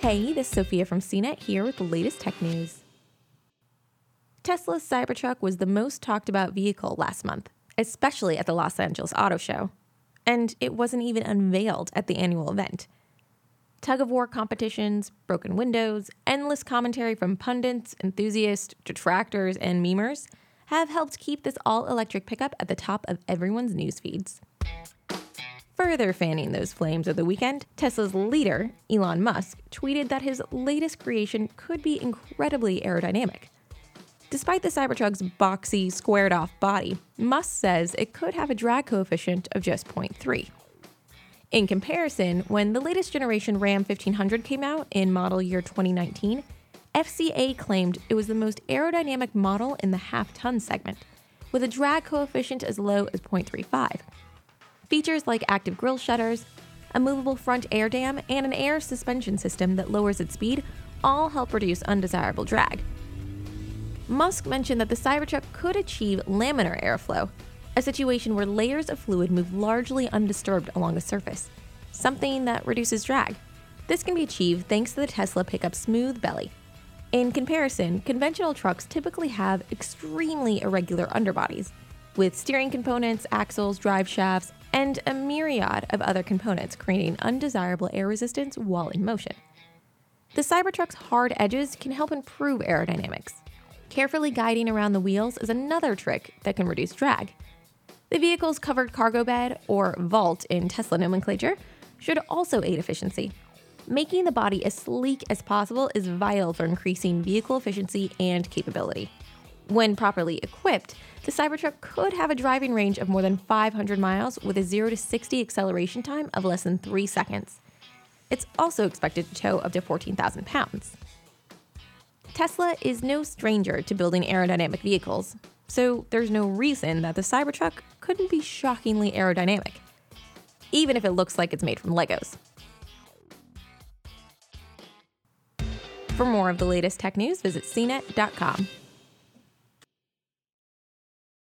Hey, this is Sophia from CNET here with the latest tech news. Tesla's Cybertruck was the most talked about vehicle last month, especially at the Los Angeles Auto Show. And it wasn't even unveiled at the annual event. Tug of war competitions, broken windows, endless commentary from pundits, enthusiasts, detractors, and memers have helped keep this all electric pickup at the top of everyone's news feeds. Further fanning those flames of the weekend, Tesla's leader, Elon Musk, tweeted that his latest creation could be incredibly aerodynamic. Despite the Cybertruck's boxy, squared off body, Musk says it could have a drag coefficient of just 0.3. In comparison, when the latest generation Ram 1500 came out in model year 2019, FCA claimed it was the most aerodynamic model in the half ton segment, with a drag coefficient as low as 0.35. Features like active grille shutters, a movable front air dam, and an air suspension system that lowers its speed all help reduce undesirable drag. Musk mentioned that the Cybertruck could achieve laminar airflow, a situation where layers of fluid move largely undisturbed along a surface, something that reduces drag. This can be achieved thanks to the Tesla pickup's smooth belly. In comparison, conventional trucks typically have extremely irregular underbodies, with steering components, axles, drive shafts, and a myriad of other components creating undesirable air resistance while in motion. The Cybertruck's hard edges can help improve aerodynamics. Carefully guiding around the wheels is another trick that can reduce drag. The vehicle's covered cargo bed, or vault in Tesla nomenclature, should also aid efficiency. Making the body as sleek as possible is vital for increasing vehicle efficiency and capability. When properly equipped, the Cybertruck could have a driving range of more than 500 miles with a 0 to 60 acceleration time of less than 3 seconds. It's also expected to tow up to 14,000 pounds. Tesla is no stranger to building aerodynamic vehicles, so there's no reason that the Cybertruck couldn't be shockingly aerodynamic, even if it looks like it's made from Legos. For more of the latest tech news, visit cnet.com.